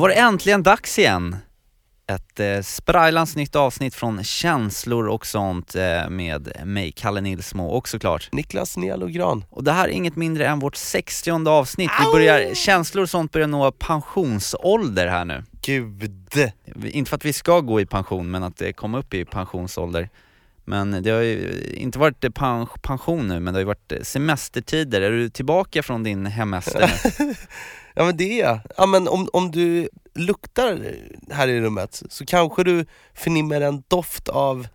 Var det äntligen dags igen. Ett eh, sprallans nytt avsnitt från känslor och sånt eh, med mig, Kalle Nilsmo och såklart Niklas Nialogran. Och det här är inget mindre än vårt 60 avsnitt. Vi börjar, känslor och sånt börjar nå pensionsålder här nu. Gud! Inte för att vi ska gå i pension, men att eh, komma upp i pensionsålder. Men det har ju inte varit eh, pen- pension nu, men det har ju varit eh, semestertider. Är du tillbaka från din hemester nu? Ja men det är jag. Ja, men om, om du luktar här i rummet så kanske du förnimmer en doft av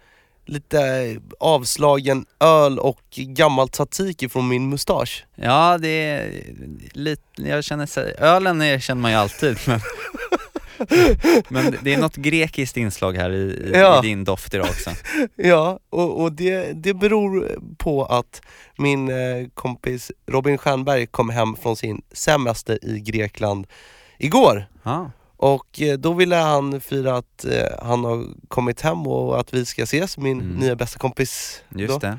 lite avslagen öl och gammalt tzatziki från min mustasch. Ja, det är lite, jag känner så, ölen är, känner man ju alltid men, men det är något grekiskt inslag här i, Ja. i din doft idag också. Ja, och, och det, det beror på att min eh, kompis Robin Stjernberg kom hem från sin semester i Grekland igår. Ja, Och eh, då ville han fira att eh, han har kommit hem och att vi ska ses, min Mm. nya bästa kompis. just då. det.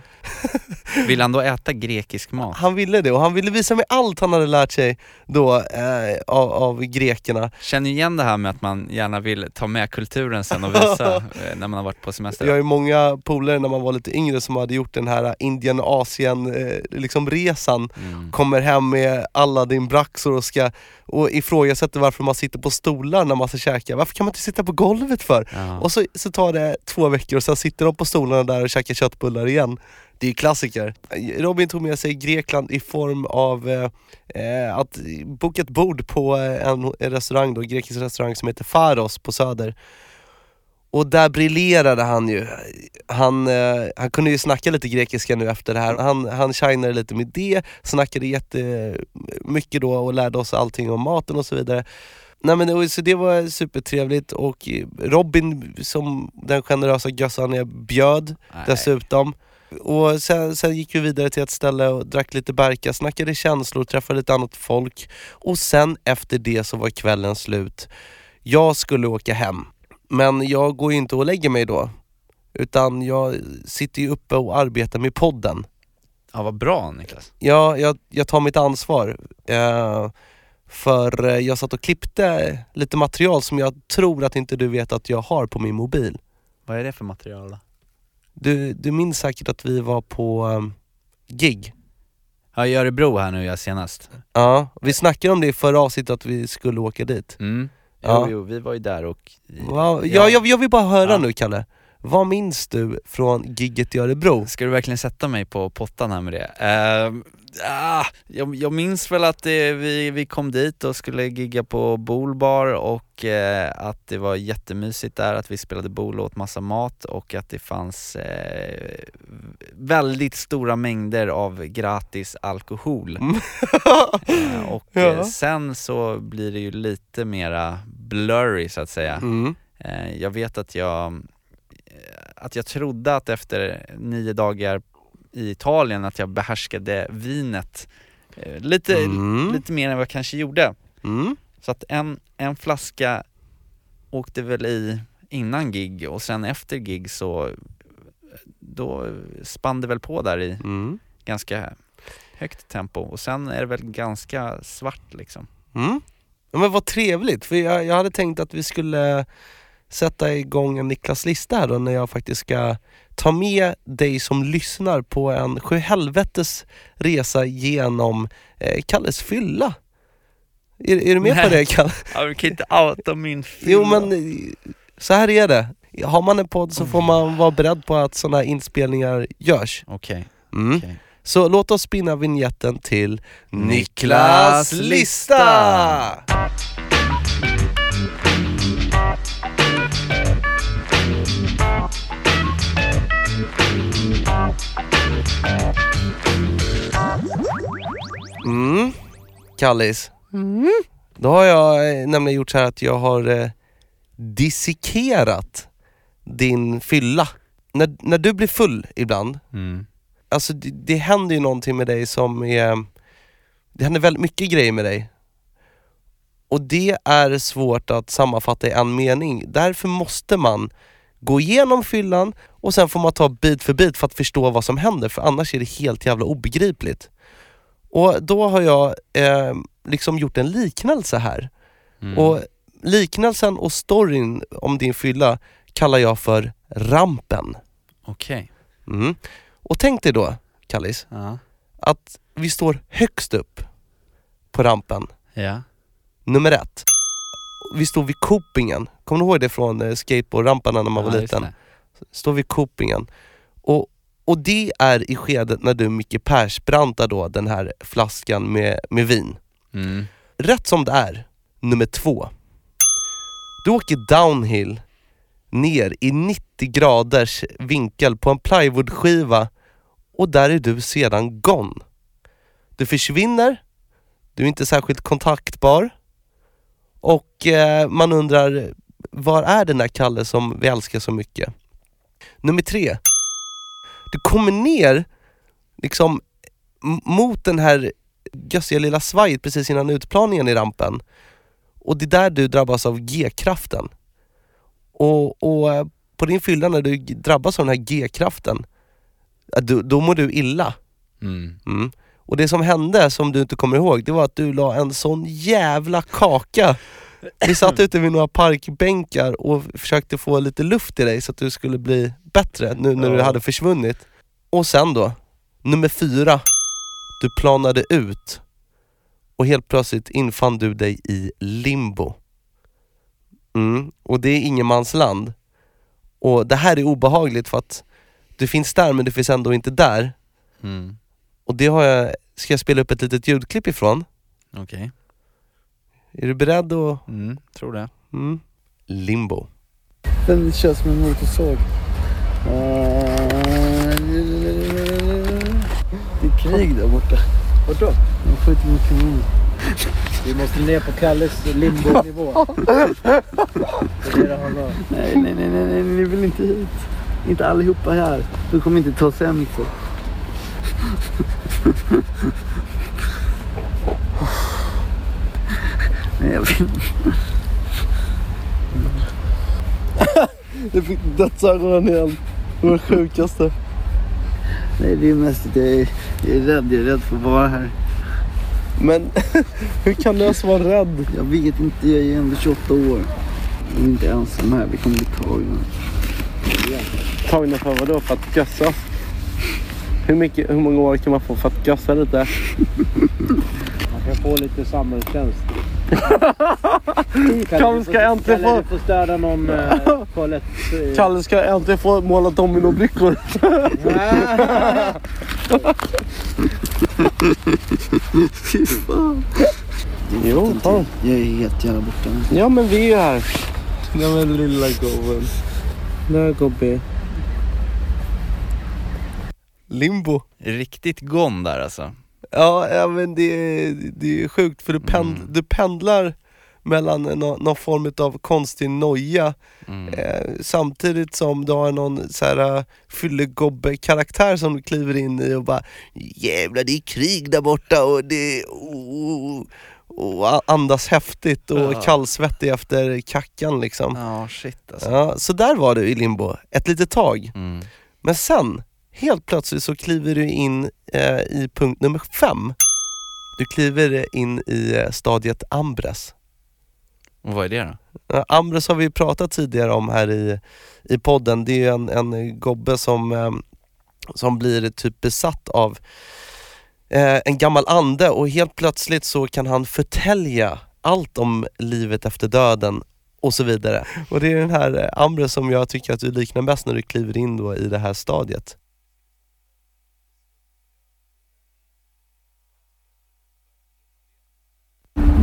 Vill han då äta grekisk mat? Han ville det och han ville visa mig allt han hade lärt sig då eh, av, av grekerna. Känner igen det här med att man gärna vill ta med kulturen sen och visa eh, när man har varit på semester. Jag har ju många polare när man var lite yngre som hade gjort den här Indien Asien eh, liksom resan Mm. kommer hem med alla din braxor och ska och ifrågasätter varför man sitter på stolar när man ska käka. Varför kan man inte sitta på golvet för? Ja. Och så, så tar det två veckor och sen sitter de på stolarna där och käkar köttbullar igen. Det är klassiker. Robin tog med sig Grekland i form av eh, eh, att boka ett bord på eh, en, en restaurang då, en grekisk restaurang som heter Faros på Söder. Och där briljerade han ju. Han, eh, han kunde ju snacka lite grekiska nu efter det här. Han, han shinade lite med det, snackade jättemycket då och lärde oss allting om maten och så vidare. Nej men det- så det var supertrevligt och Robin som den generösa gössa han är bjöd Nej. dessutom. Och sen, sen gick vi vidare till ett ställe och drack lite berka, snackade känslor, träffade lite annat folk. Och sen efter det så var kvällen slut. Jag skulle åka hem, men jag går ju inte och lägger mig då. Utan jag sitter ju uppe och arbetar med podden. ja, vad bra Niklas. Ja, jag, jag tar mitt ansvar. Eh, för eh, jag satt och klippte lite material som jag tror att inte du vet att jag har på min mobil. Vad är det för material då? Du, du minns säkert att vi var på um, gig. Ja, i Örebro här nu jag senast. Ja, vi snackade om det i förra avsnittet att vi skulle åka dit. Mm. Jo, Ja. jo, vi var ju där och... Va? Ja, jag, jag vill bara höra Ja. nu Kalle. Vad minns du från gigget i Örebro? Ska du verkligen sätta mig på pottan här med det? Ehm, ah, jag, jag minns väl att det, vi, vi kom dit och skulle gigga på Bolbar och eh, att det var jättemysigt där, att vi spelade bool och åt massa mat och att det fanns eh, väldigt stora mängder av gratis alkohol. Eh, och Ja. eh, sen så blir det ju lite mera blurry så att säga. Mm. Eh, Jag vet att jag, att jag trodde att efter nio dagar i Italien att jag behärskade vinet eh, lite, Mm. lite mer än vad jag kanske gjorde. Mm. Så att en, en flaska åkte väl i innan gig och sen efter gig så då spann det väl på där i Mm. ganska högt tempo och sen är det väl ganska svart liksom. Mm. Ja, men vad trevligt, för jag, jag hade tänkt att vi skulle sätta igång en Niklas lista här då när jag faktiskt ska ta med dig som lyssnar på en sjuhelvetes resa genom eh, Kalles fylla. Är, är du med på Nej. det Kalle? Ja, vi kan inte outa min fylla. Jo men eh, så här är det. Har man en podd så får man vara beredd på att sådana inspelningar görs. Okej, Mm. okej. Så låt oss spinna vignetten till Niklas lista! Mm, Kallis. Mm. Då har jag eh, nämligen gjort så här att jag har eh, dissekerat din fylla. När, när du blir full ibland, mm. alltså det, det händer ju någonting med dig som är... Det händer väldigt mycket grejer med dig. Och det är svårt att sammanfatta i en mening. Därför måste man gå igenom fyllan och sen får man ta bit för bit för att förstå vad som händer för annars är det helt jävla obegripligt. Och då har jag eh, liksom gjort en liknelse här. Mm. Och liknelsen och storyn om din fylla kallar jag för rampen. Okej. Mm. Och tänk dig då, Kallis, Ja. att vi står högst upp på rampen, Ja. nummer ett. Vi står vid Kopingen, kommer du ihåg det från eh, skateboardramparna när man var ja, just liten? Står vid Kopingen. Och, och det är i skedet när du Micke Persbrantar då den här flaskan med, med vin. Mm. Rätt som det är, nummer två. Du åker downhill ner i 90 graders vinkel på en plywoodskiva och där är du sedan gone. Du försvinner, du är inte särskilt kontaktbar och eh, man undrar var är den där Kalle som vi älskar så mycket? Nummer tre. Du kommer ner liksom mot den här gössiga lilla svajet precis innan utplaningen i rampen. Och det är där du drabbas av G-kraften. Och, och eh, på din fylla när du drabbas av den här G-kraften, då, då mår du illa. Mm. Mm. Och det som hände, som du inte kommer ihåg, det var att du la en sån jävla kaka. Vi satt ute vid några parkbänkar och försökte få lite luft i dig så att du skulle bli bättre nu när du hade försvunnit. Och sen då, nummer fyra. Du planade ut och helt plötsligt infann du dig i limbo. Mm. Och det är ingenmansland. Och det här är obehagligt för att du finns där men du finns ändå inte där. Mm. Och det har jag, ska jag spela upp ett litet ljudklipp ifrån? Okej. Är du beredd att... Mm. Tror det. Mm. Limbo. Den känns som en motorsåg. Det är krig där borta. Vart då? De skjuter mot kanoner. Vi måste ner på Kalles limbo-nivå. Det är det. Nej, nej, nej, nej, ni vill inte hit. Inte allihopa här. Du kommer inte ta sig hem Micke. Jag fick dödsögonen igen. Det var det sjukaste. Nej, det är mest att jag är, jag är rädd. Jag är rädd för att vara här. Men hur kan du ens vara rädd? Jag vet inte, jag är ändå 28 år. Jag är inte ensam här. Vi kommer bli tagna. Tagna för vadå? För att gössa? Hur, mycket, hur många år kan man få för att gössa lite? Man kan få lite samhällstjänst. Kalle ska äntligen Kalle, få- du får stödja någon eh, toalett... Kalle ska äntligen få måla dominobrickor. Fy fan. Jo, fan. Jag är helt jävla borta. Ja men vi är ju här. Nej men lilla gobben. Där gobbe. Limbo. Riktigt gone där alltså. Ja, ja men det är, det är sjukt för du, pend, Mm. du pendlar mellan nå, någon form av konstig noja Mm. eh, samtidigt som du har någon så här fyllegobbe-karaktär som du kliver in i och bara Jävlar det är krig där borta och det oh, och a- andas häftigt och Ja. kallsvettig efter kackan liksom. Ja, shit alltså. Ja, så där var du i limbo, ett litet tag. Mm. Men sen, helt plötsligt så kliver du in eh, i punkt nummer fem. Du kliver in i eh, stadiet Ambres. Och vad är det då? Ambres har vi pratat tidigare om här i, i podden. Det är en, en gobbe som, eh, som blir typ besatt av eh, en gammal ande och helt plötsligt så kan han förtälja allt om livet efter döden och så vidare. Och det är den här eh, Ambres som jag tycker att du liknar bäst när du kliver in då i det här stadiet.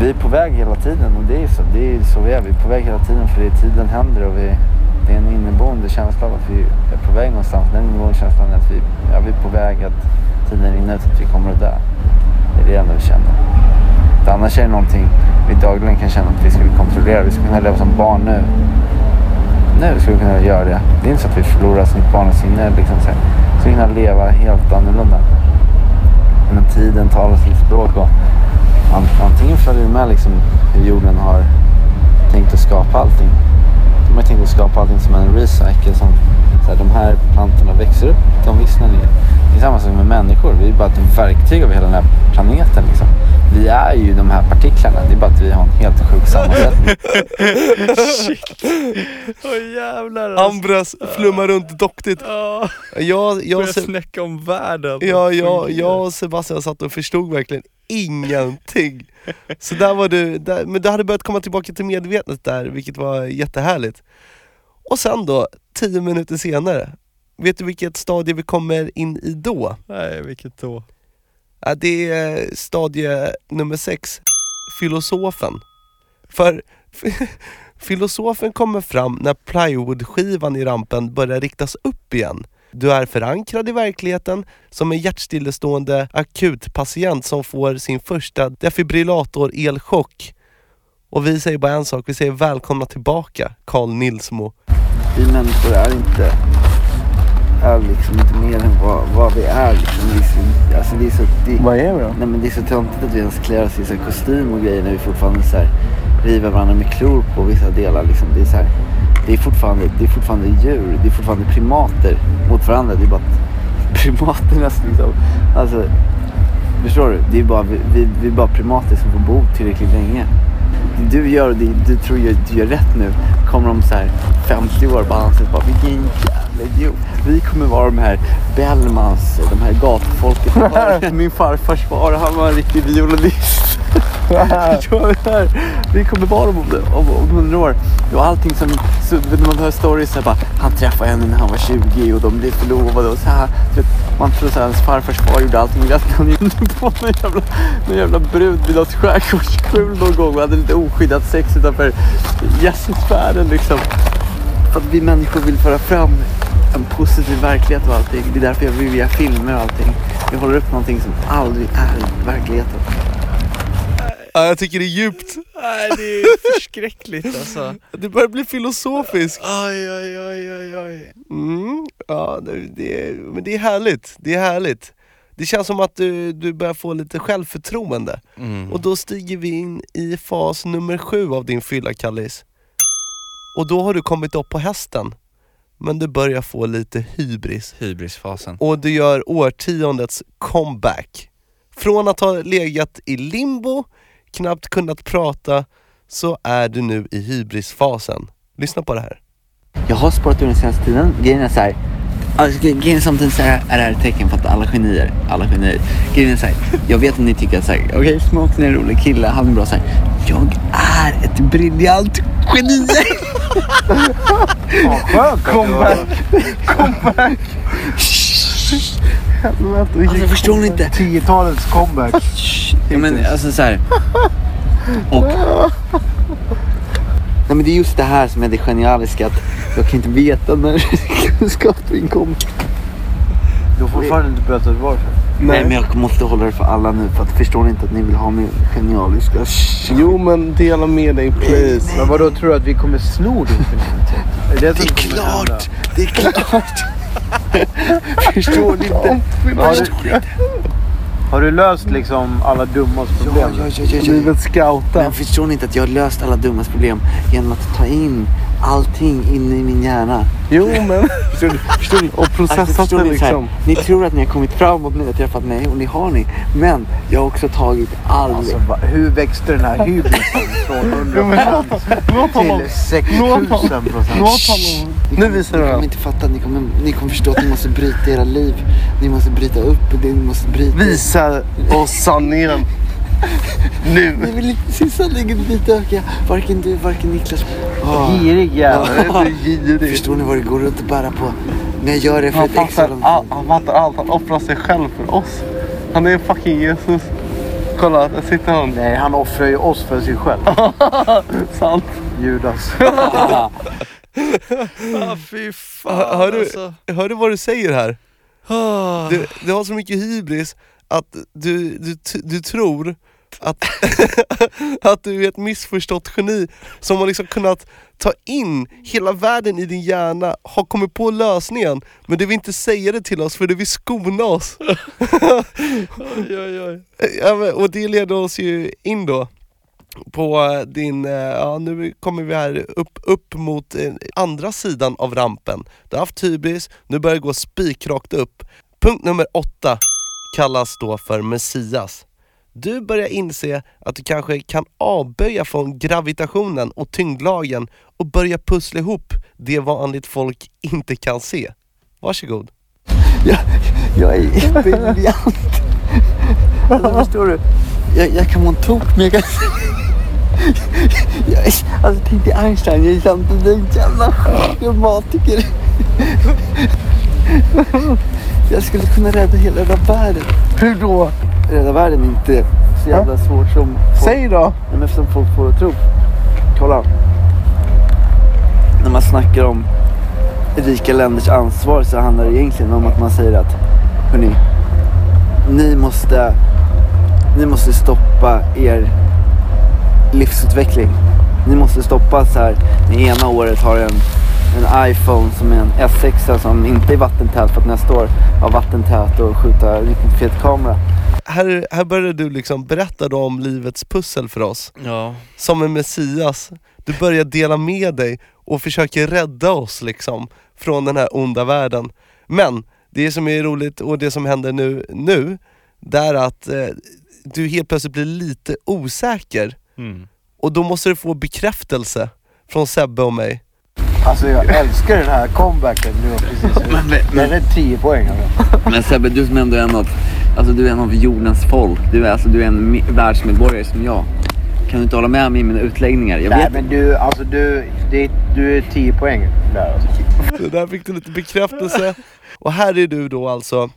Vi är på väg hela tiden och det är så, det är så vi är. Vi är på väg hela tiden för det är tiden händer och vi, det är en inneboende känsla av att vi är på väg någonstans. Den inneboende känslan är att vi, ja, vi är på väg att tiden rinner ut, att vi kommer att dö. Det är det enda vi känner. Det annars är det någonting vi dagligen kan känna att vi skulle kontrollera. Vi skulle kunna leva som barn nu. Nu skulle vi kunna göra det. Det är inte så att vi förlorar sitt barnasinne. Liksom så här. Vi skulle kunna leva helt annorlunda. Men tiden talar sitt språk och antingen följer du med liksom hur jorden har tänkt att skapa allting. De har tänkt att skapa allting som en recycle. Som, så här, de här plantorna växer upp, de vissnar ner. Det är samma sak med människor. Vi är bara ett verktyg av hela den här planeten. Liksom. Vi är ju de här partiklarna. Det är bara att vi har en helt sjuk sammansättning. Shit. Åh jävlar alltså. Ambras flummar runt doktigt. Ja, Jag, jag, börjar snacka om världen. ja, jag, jag och Sebastian satt och förstod verkligen ingenting. Så där var du, där, men du hade börjat komma tillbaka till medvetandet där, vilket var jättehärligt. Och sen då, tio minuter senare, vet du vilket stadie vi kommer in i då? Nej, vilket då? Ja, det är stadie nummer sex, filosofen. För filosofen kommer fram när plywoodskivan i rampen börjar riktas upp igen. Du är förankrad i verkligheten som en hjärtstillestående akutpatient som får sin första defibrillator-elchock. Och vi säger bara en sak, vi säger välkomna tillbaka Carl Nilsmo. Vi människor är inte, är liksom inte mer än vad, vad vi är. Liksom. Är så, alltså det är så, det, Vad är vi då? Nej men det är så töntigt att vi ens klär oss i så kostym och grejer när vi fortfarande så här river varandra med klor på vissa delar. Liksom. Det, är så här, det, är fortfarande, det är fortfarande djur, det är fortfarande primater mot varandra. Det är bara att primaternas liksom, alltså, förstår du? Det är bara, vi, vi, vi är bara primater som får bo tillräckligt länge. Det du gör och det du tror att du gör rätt nu. Kommer om så här 50 år bara anses bara vilken jävla idiot. Vi kommer vara de här Bellmans, de här gatufolket. Min farfars far han var en riktig violinist. Vi kommer vara dem om, det- om, om 100 år. Och allting som, så, när man hör stories så här bara, han träffade henne när han var 20 och de blev förlovade och så här. Vet, man tror att hans farfars far gjorde allting rätt. Han gjorde på någon jävla, någon jävla brud vid något skärgårdsskjul någon gång och hade lite oskyddat sex utanför gästsfären liksom. För att vi människor vill föra fram en positiv verklighet och allting. Det är därför jag vill göra filmer och allting. Vi håller upp någonting som aldrig är verkligheten. Ja, jag tycker det är djupt. Nej, det är förskräckligt alltså. Du börjar bli filosofisk. Oj, oj, oj, oj, oj. Mm, ja, det, det, men det är härligt. Det är härligt. Det känns som att du, du börjar få lite självförtroende. Mm. Och då stiger vi in i fas nummer sju av din fylla Kallis. Och då har du kommit upp på hästen. Men du börjar få lite hybris. Hybrisfasen. Och du gör årtiondets comeback. Från att ha legat i limbo, knappt kunnat prata, så är du nu i hybrisfasen. Lyssna på det här. Jag har sparat ur den senaste tiden. Grejen är så här. Alltså, gre- grejen är samtidigt så här, är det här ett tecken på att alla genier, alla genier. Grejen är så här, jag vet att ni tycker att så här, okej Smoke är en rolig kille, han är bra så här. Jag är ett briljant geni! Comeback! Alltså förstår ni inte? 10-talets comeback. Ja, men alltså så här. Och... Nej men det är just det här som är det genialiska att jag kan inte veta när kunskapen kommer. Du har fortfarande inte berättat varför. Nej men jag måste hålla det för alla nu för att förstår ni inte att ni vill ha min genialiska Jo men dela med dig please. Men vadå, tror du att vi kommer sno din identitet? Är det, Det är klart! Det är klart! förstår ni inte? Har du, har du löst liksom alla dummas Ja, problem? ja, ja, ja, ja. Livet scouta. Men förstår ni inte att jag har löst alla dummas problem genom att ta in allting in i min hjärna? Jo men, Förstår ni? Förstår ni? och processat det ni, liksom. ni tror att ni har kommit framåt, ni har träffat mig och ni har ni. Men jag har också tagit all... Alltså, va, hur växte den här hybrisen från 100% Låt honom, till 6000 procent? Ni Nu kommer, visar ni du kommer den. inte fatta, ni kommer, ni kommer förstå att ni måste bryta era liv. Ni måste bryta upp, ni måste bryta... Visa oss sanningen. Nu. Vill inte se sanningen vitöka. Varken du, varken Niklas. Åh. Girig jävel. Jag är inte girig. Förstår ni vad det går runt och bära på? Men jag gör det för Han ett extra all, han fattar allt, han offrar sig själv för oss. Han är fucking Jesus. Kolla, där sitter han. Nej, han offrar ju oss för sig själv. Sant. Judas. Ah, fy fan Hör, hör, du, alltså. hör du vad du säger här? Ah. Du, du har så mycket hybris att du, du, du tror att, att du är ett missförstått geni som har liksom kunnat ta in hela världen i din hjärna, har kommit på lösningen, men du vill inte säga det till oss för du vill skona oss. Ja, men, och det leder oss ju in då på eh, din, eh, ja nu kommer vi här upp, upp mot eh, andra sidan av rampen. Du har haft hybris, nu börjar det gå spikrakt upp. Punkt nummer åtta kallas då för Messias. Du börjar inse att du kanske kan avböja från gravitationen och tyngdlagen och börja pussla ihop det vanligt folk inte kan se. Varsågod. Jag, jag är briljant. Alltså förstår du? Jag, jag kan vara en tok men jag kan... Jag är, alltså tänk dig Einstein, jag är samtidigt en jävla dramatiker. Jag skulle kunna rädda hela världen. Hur då? Rädda världen är inte så jävla svårt som folk, Säg då! Nej, men som folk får att tro. Kolla. När man snackar om rika länders ansvar så handlar det egentligen om att man säger att hörni, ni måste, ni måste stoppa er livsutveckling. Ni måste stoppa så här, ni ena året har en, en iPhone som är en S6 som inte är vattentät för att nästa år har vattentät och skjuta riktigt fet kamera. Här, här börjar du liksom berätta då om livets pussel för oss. Ja. Som en messias. Du börjar dela med dig och försöker rädda oss liksom från den här onda världen. Men det som är roligt och det som händer nu, nu det är att eh, du helt plötsligt blir lite osäker. Mm. Och då måste du få bekräftelse från Sebbe och mig. Alltså jag älskar den här comebacken du har precis gjort. Den är 10 poäng alltså. Men Sebbe, du som ändå är en av, alltså du är en av jordens folk. Du är, alltså, du är en världsmedborgare som jag. Kan du inte hålla med mig i mina utläggningar? Jag Nej vet men du, alltså du, det, du är 10 poäng där alltså. Så där fick du lite bekräftelse. Och här är du då alltså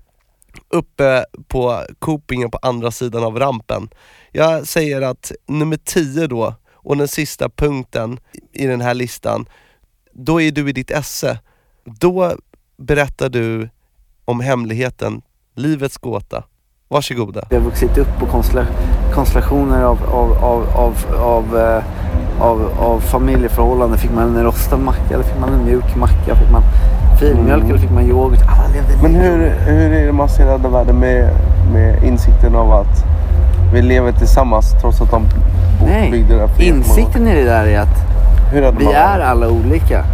uppe på Copingen på andra sidan av rampen. Jag säger att nummer 10 då, och den sista punkten i den här listan, då är du i ditt esse. Då berättar du om hemligheten, livets gåta. Varsågoda. Vi har vuxit upp på konstella- konstellationer av, av, av, av, av, eh, av, av familjeförhållanden. Fick man en rostad macka eller fick man en mjuk macka? Fick man filmjölk eller fick man yoghurt? Alla levde Men hur, hur är det man ser rädda världen med, med insikten av att vi lever tillsammans trots att de Nej, byggde det här för insikten i det där är att vi är alla olika.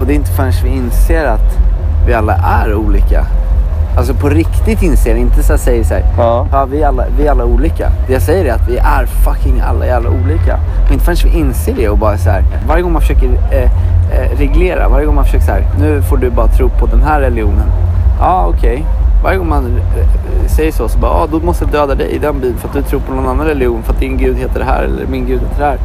Och det är inte förrän vi inser att vi alla är olika. Alltså på riktigt inser, inte så här säger så här, Ja. ja vi är alla, vi är alla olika. Det jag säger är att vi är fucking alla jävla olika. Och inte förrän vi inser det och bara så här, varje gång man försöker eh, eh, reglera, varje gång man försöker så här, nu får du bara tro på den här religionen. Ja okej. Varje gång man eh, säger så, så bara, ja då måste jag döda dig i den byn för att du tror på någon annan religion, för att din gud heter det här eller min gud heter det här.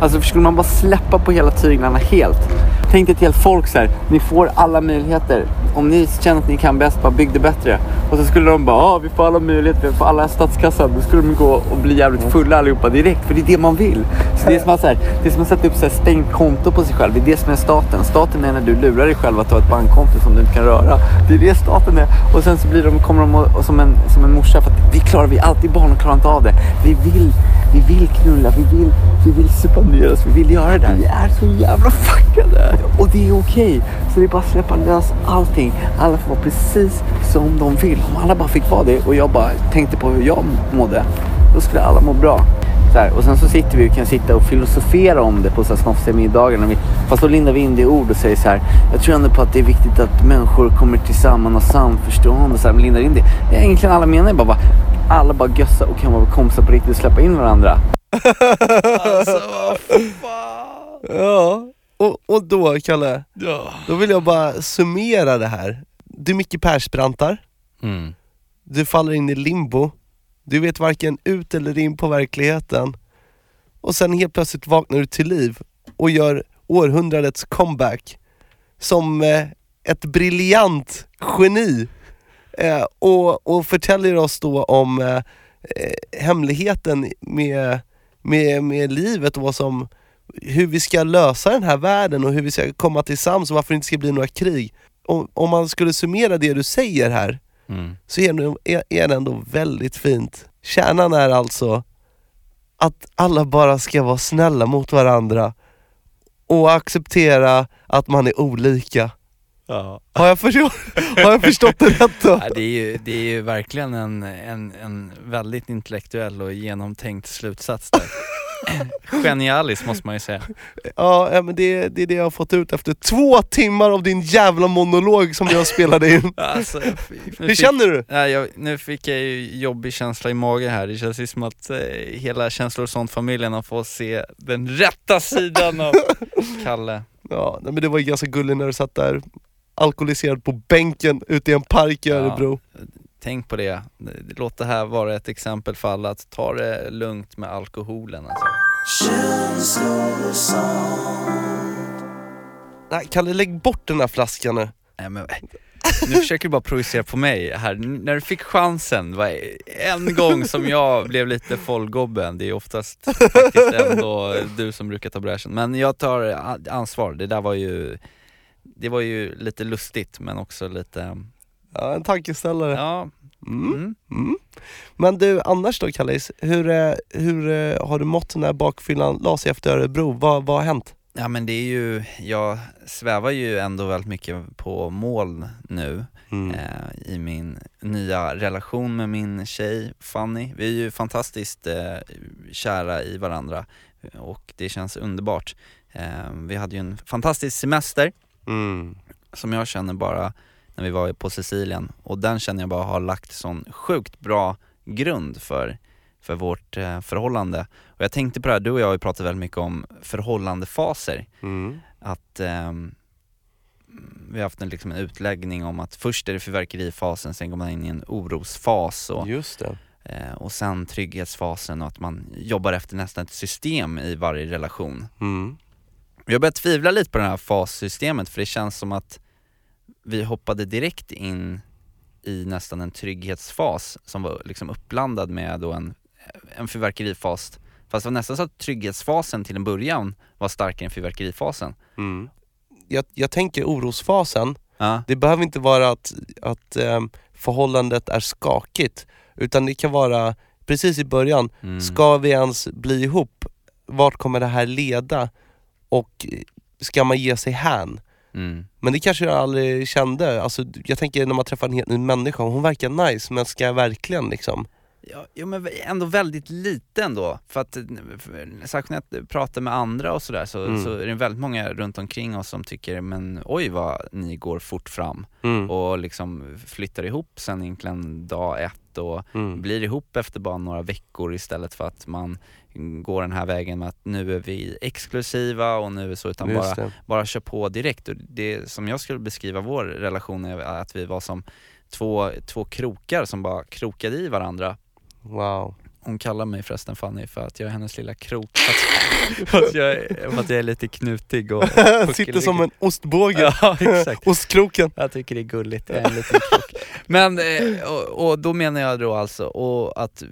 Alltså skulle man bara släppa på hela tyglarna helt. Tänk dig ett helt folk så här. Ni får alla möjligheter. Om ni känner att ni kan bäst, bara bygg det bättre. Och så skulle de bara, ja vi får alla möjligheter, vi får alla statskassan. Då skulle de gå och bli jävligt fulla allihopa direkt. För det är det man vill. Så det är som att, så här, det är som att sätta upp så här, stängt konto på sig själv. Det är det som är staten. Staten är när du lurar dig själv att ta ett bankkonto som du inte kan röra. Det är det staten är. Och sen så blir de, kommer de och, och som, en, som en morsa. För att vi klarar, vi är alltid barn och klarar inte av det. Vi vill, vi vill knulla, vi vill, vi vill supa oss, vi vill göra det där. Vi är så jävla fuckade. Och det är okej. Så det är bara att släppa lös allting. Alla får vara precis som de vill. Om alla bara fick vara det och jag bara tänkte på hur jag mådde. Då skulle alla må bra. Så här, och sen så sitter vi och kan sitta och filosofera om det på så snofsiga middagar. Vi, fast då lindar vi in det i ord och säger så här. Jag tror ändå på att det är viktigt att människor kommer tillsammans och samförstånd och så här, men lindar in det. Ja, Egentligen alla menar bara, bara alla bara gössa och kan vara kompisar på riktigt och släppa in varandra. Alltså vad fan. Ja, och, och då Kalle, Ja. då vill jag bara summera det här. Du är Micke Persbrantar, Mm. du faller in i limbo, du vet varken ut eller in på verkligheten. Och sen helt plötsligt vaknar du till liv och gör århundradets comeback som eh, ett briljant geni. Eh, och, och förtäljer oss då om eh, eh hemligheten med, med, med livet och vad som, hur vi ska lösa den här världen och hur vi ska komma tillsammans och varför det inte ska bli några krig. om, om man skulle summera det du säger här, Mm. så är den är det ändå väldigt fint. Kärnan är alltså att alla bara ska vara snälla mot varandra och acceptera att man är olika. Ja. Har jag förstått, har jag förstått det rätt då? Ja, det, är ju, det är ju verkligen en, en, en väldigt intellektuell och genomtänkt slutsats där. Genialis måste man ju säga. Ja, men det, det är det jag har fått ut efter två timmar av din jävla monolog som jag spelade in. Alltså, Hur fick- känner du? Ja, jag, nu fick jag ju jobbig känsla i magen här. Det känns ju som att eh, hela känslor och sånt-familjen har fått se den rätta sidan av Kalle. Ja, men det var ju ganska gulligt när du satt där alkoholiserad på bänken ute i en park i Ja. Örebro. Tänk på det. Låt det här vara ett exempel för alla att ta det lugnt med alkoholen alltså. Nej, Kalle lägg bort den här flaskan nu. Nej, men, nu försöker du bara projicera på mig här. När du fick chansen, var en gång som jag blev lite follgobben. Det är oftast faktiskt ändå du som brukar ta bräschen. Men jag tar ansvar. Det där var ju, det var ju lite lustigt men också lite, Ja, en tankeställare. ja, Mm. mm. Mm. Men du, annars då Kallis, hur, eh, hur eh, har du mått när bakfyllan la sig efter Örebro? Vad, vad har hänt? Ja men det är ju, jag svävar ju ändå väldigt mycket på mål nu Mm. eh, i min nya relation med min tjej Fanny. Vi är ju fantastiskt eh, kära i varandra och det känns underbart. Eh, vi hade ju en fantastisk semester Mm. som jag känner bara när vi var på Sicilien och den känner jag bara har lagt sån sjukt bra grund för, för vårt eh, förhållande. Och jag tänkte på det här, du och jag har ju pratat väldigt mycket om förhållandefaser Mm. att ehm, vi har haft en, liksom en utläggning om att först är det fyrverkerifasen, sen går man in i en orosfas och, Just det. eh, och sen trygghetsfasen och att man jobbar efter nästan ett system i varje relation. Mm. Jag börjar tvivla lite på det här fassystemet för det känns som att vi hoppade direkt in i nästan en trygghetsfas som var liksom uppblandad med då en, en fyrverkerifas. Fast det var nästan så att trygghetsfasen till en början var starkare än fyrverkerifasen. Mm. Jag, jag tänker orosfasen, Ja. det behöver inte vara att, att ehm, förhållandet är skakigt, utan det kan vara precis i början, Mm. ska vi ens bli ihop? Vart kommer det här leda? Och ska man ge sig hän? Mm. Men det kanske jag aldrig kände, alltså, jag tänker när man träffar en helt ny människa, hon verkar nice men ska jag verkligen liksom? Ja, jo, men ändå väldigt lite ändå. För att, för, särskilt när jag pratar med andra och sådär så, Mm. så är det väldigt många runt omkring oss som tycker, men oj vad ni går fort fram. Mm. Och liksom flyttar ihop sen egentligen dag ett och Mm. blir ihop efter bara några veckor istället för att man går den här vägen med att nu är vi exklusiva och nu är så, utan Just bara, det. bara kör på direkt. Och det som jag skulle beskriva vår relation är att vi var som två, två krokar som bara krokade i varandra Wow. Hon kallar mig förresten Fanny för att jag är hennes lilla krok. För att, jag, för att jag är lite knutig och Sitter som en ostbåge. Ja, exakt. Ostkroken. Jag tycker det är gulligt, jag är en liten krok. Men, eh, och, och då menar jag då alltså, och att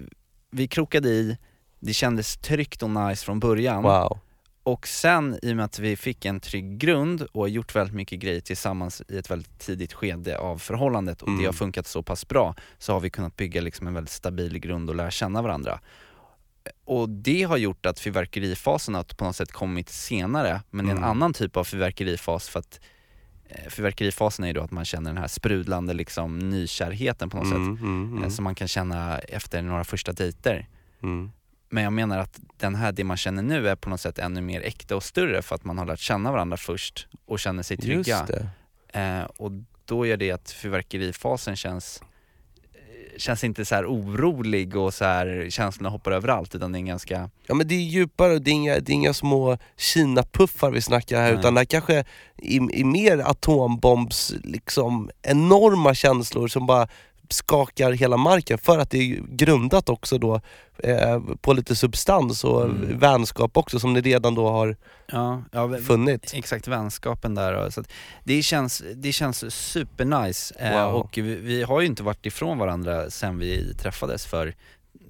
vi krokade i, det kändes tryggt och nice från början. Wow. Och sen i och med att vi fick en trygg grund och har gjort väldigt mycket grejer tillsammans i ett väldigt tidigt skede av förhållandet och Mm. det har funkat så pass bra så har vi kunnat bygga liksom en väldigt stabil grund och lära känna varandra. Och det har gjort att fyrverkerifasen har på något sätt kommit senare, men det är en Mm. annan typ av fyrverkerifas för att eh, Fyrverkerifasen är ju då att man känner den här sprudlande liksom nykärheten på något Mm, sätt, mm, eh, mm, som man kan känna efter några första dejter. mm. Men jag menar att den här, det man känner nu är på något sätt ännu mer äkta och större för att man har lärt känna varandra först och känner sig trygga. Eh, och då gör det att fyrverkerifasen känns eh, känns inte så här orolig och så här känslorna hoppar överallt utan det är en ganska, Ja men det är djupare, det är inga, det är inga små Kina-puffar vi snackar här Nej. utan det här kanske är, är mer atombombs, liksom enorma känslor som bara skakar hela marken för att det är grundat också då eh, på lite substans och Mm. vänskap också som ni redan då har ja, ja funnit. exakt vänskapen där så det känns, det känns supernice eh, Wow. och vi, vi har ju inte varit ifrån varandra sen vi träffades för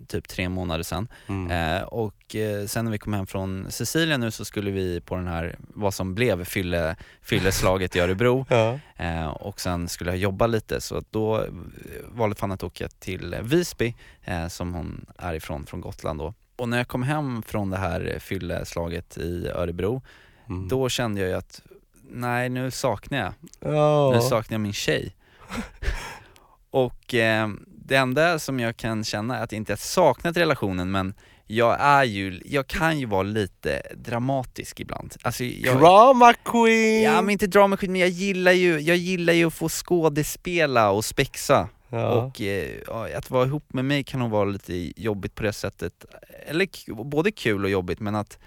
typ tre månader sedan. Mm. Eh, och eh, sen när vi kom hem från Sicilien nu så skulle vi på den här, vad som blev fylle, fylleslaget i Örebro. Ja. Eh, och sen skulle jag jobba lite så då eh, valde Fanny att åka till Visby eh, som hon är ifrån, från Gotland då. Och när jag kom hem från det här fylleslaget i Örebro, Mm. då kände jag ju att nej nu saknar jag, Ja. nu saknar jag min tjej. och eh, det enda som jag kan känna är att jag inte har saknat relationen men jag är ju, jag kan ju vara lite dramatisk ibland. Alltså jag, Drama queen! Ja men inte drama queen, men jag gillar ju, jag gillar ju att få skådespela och spexa. Ja. Och eh, att vara ihop med mig kan nog vara lite jobbigt på det sättet. Eller både kul och jobbigt men att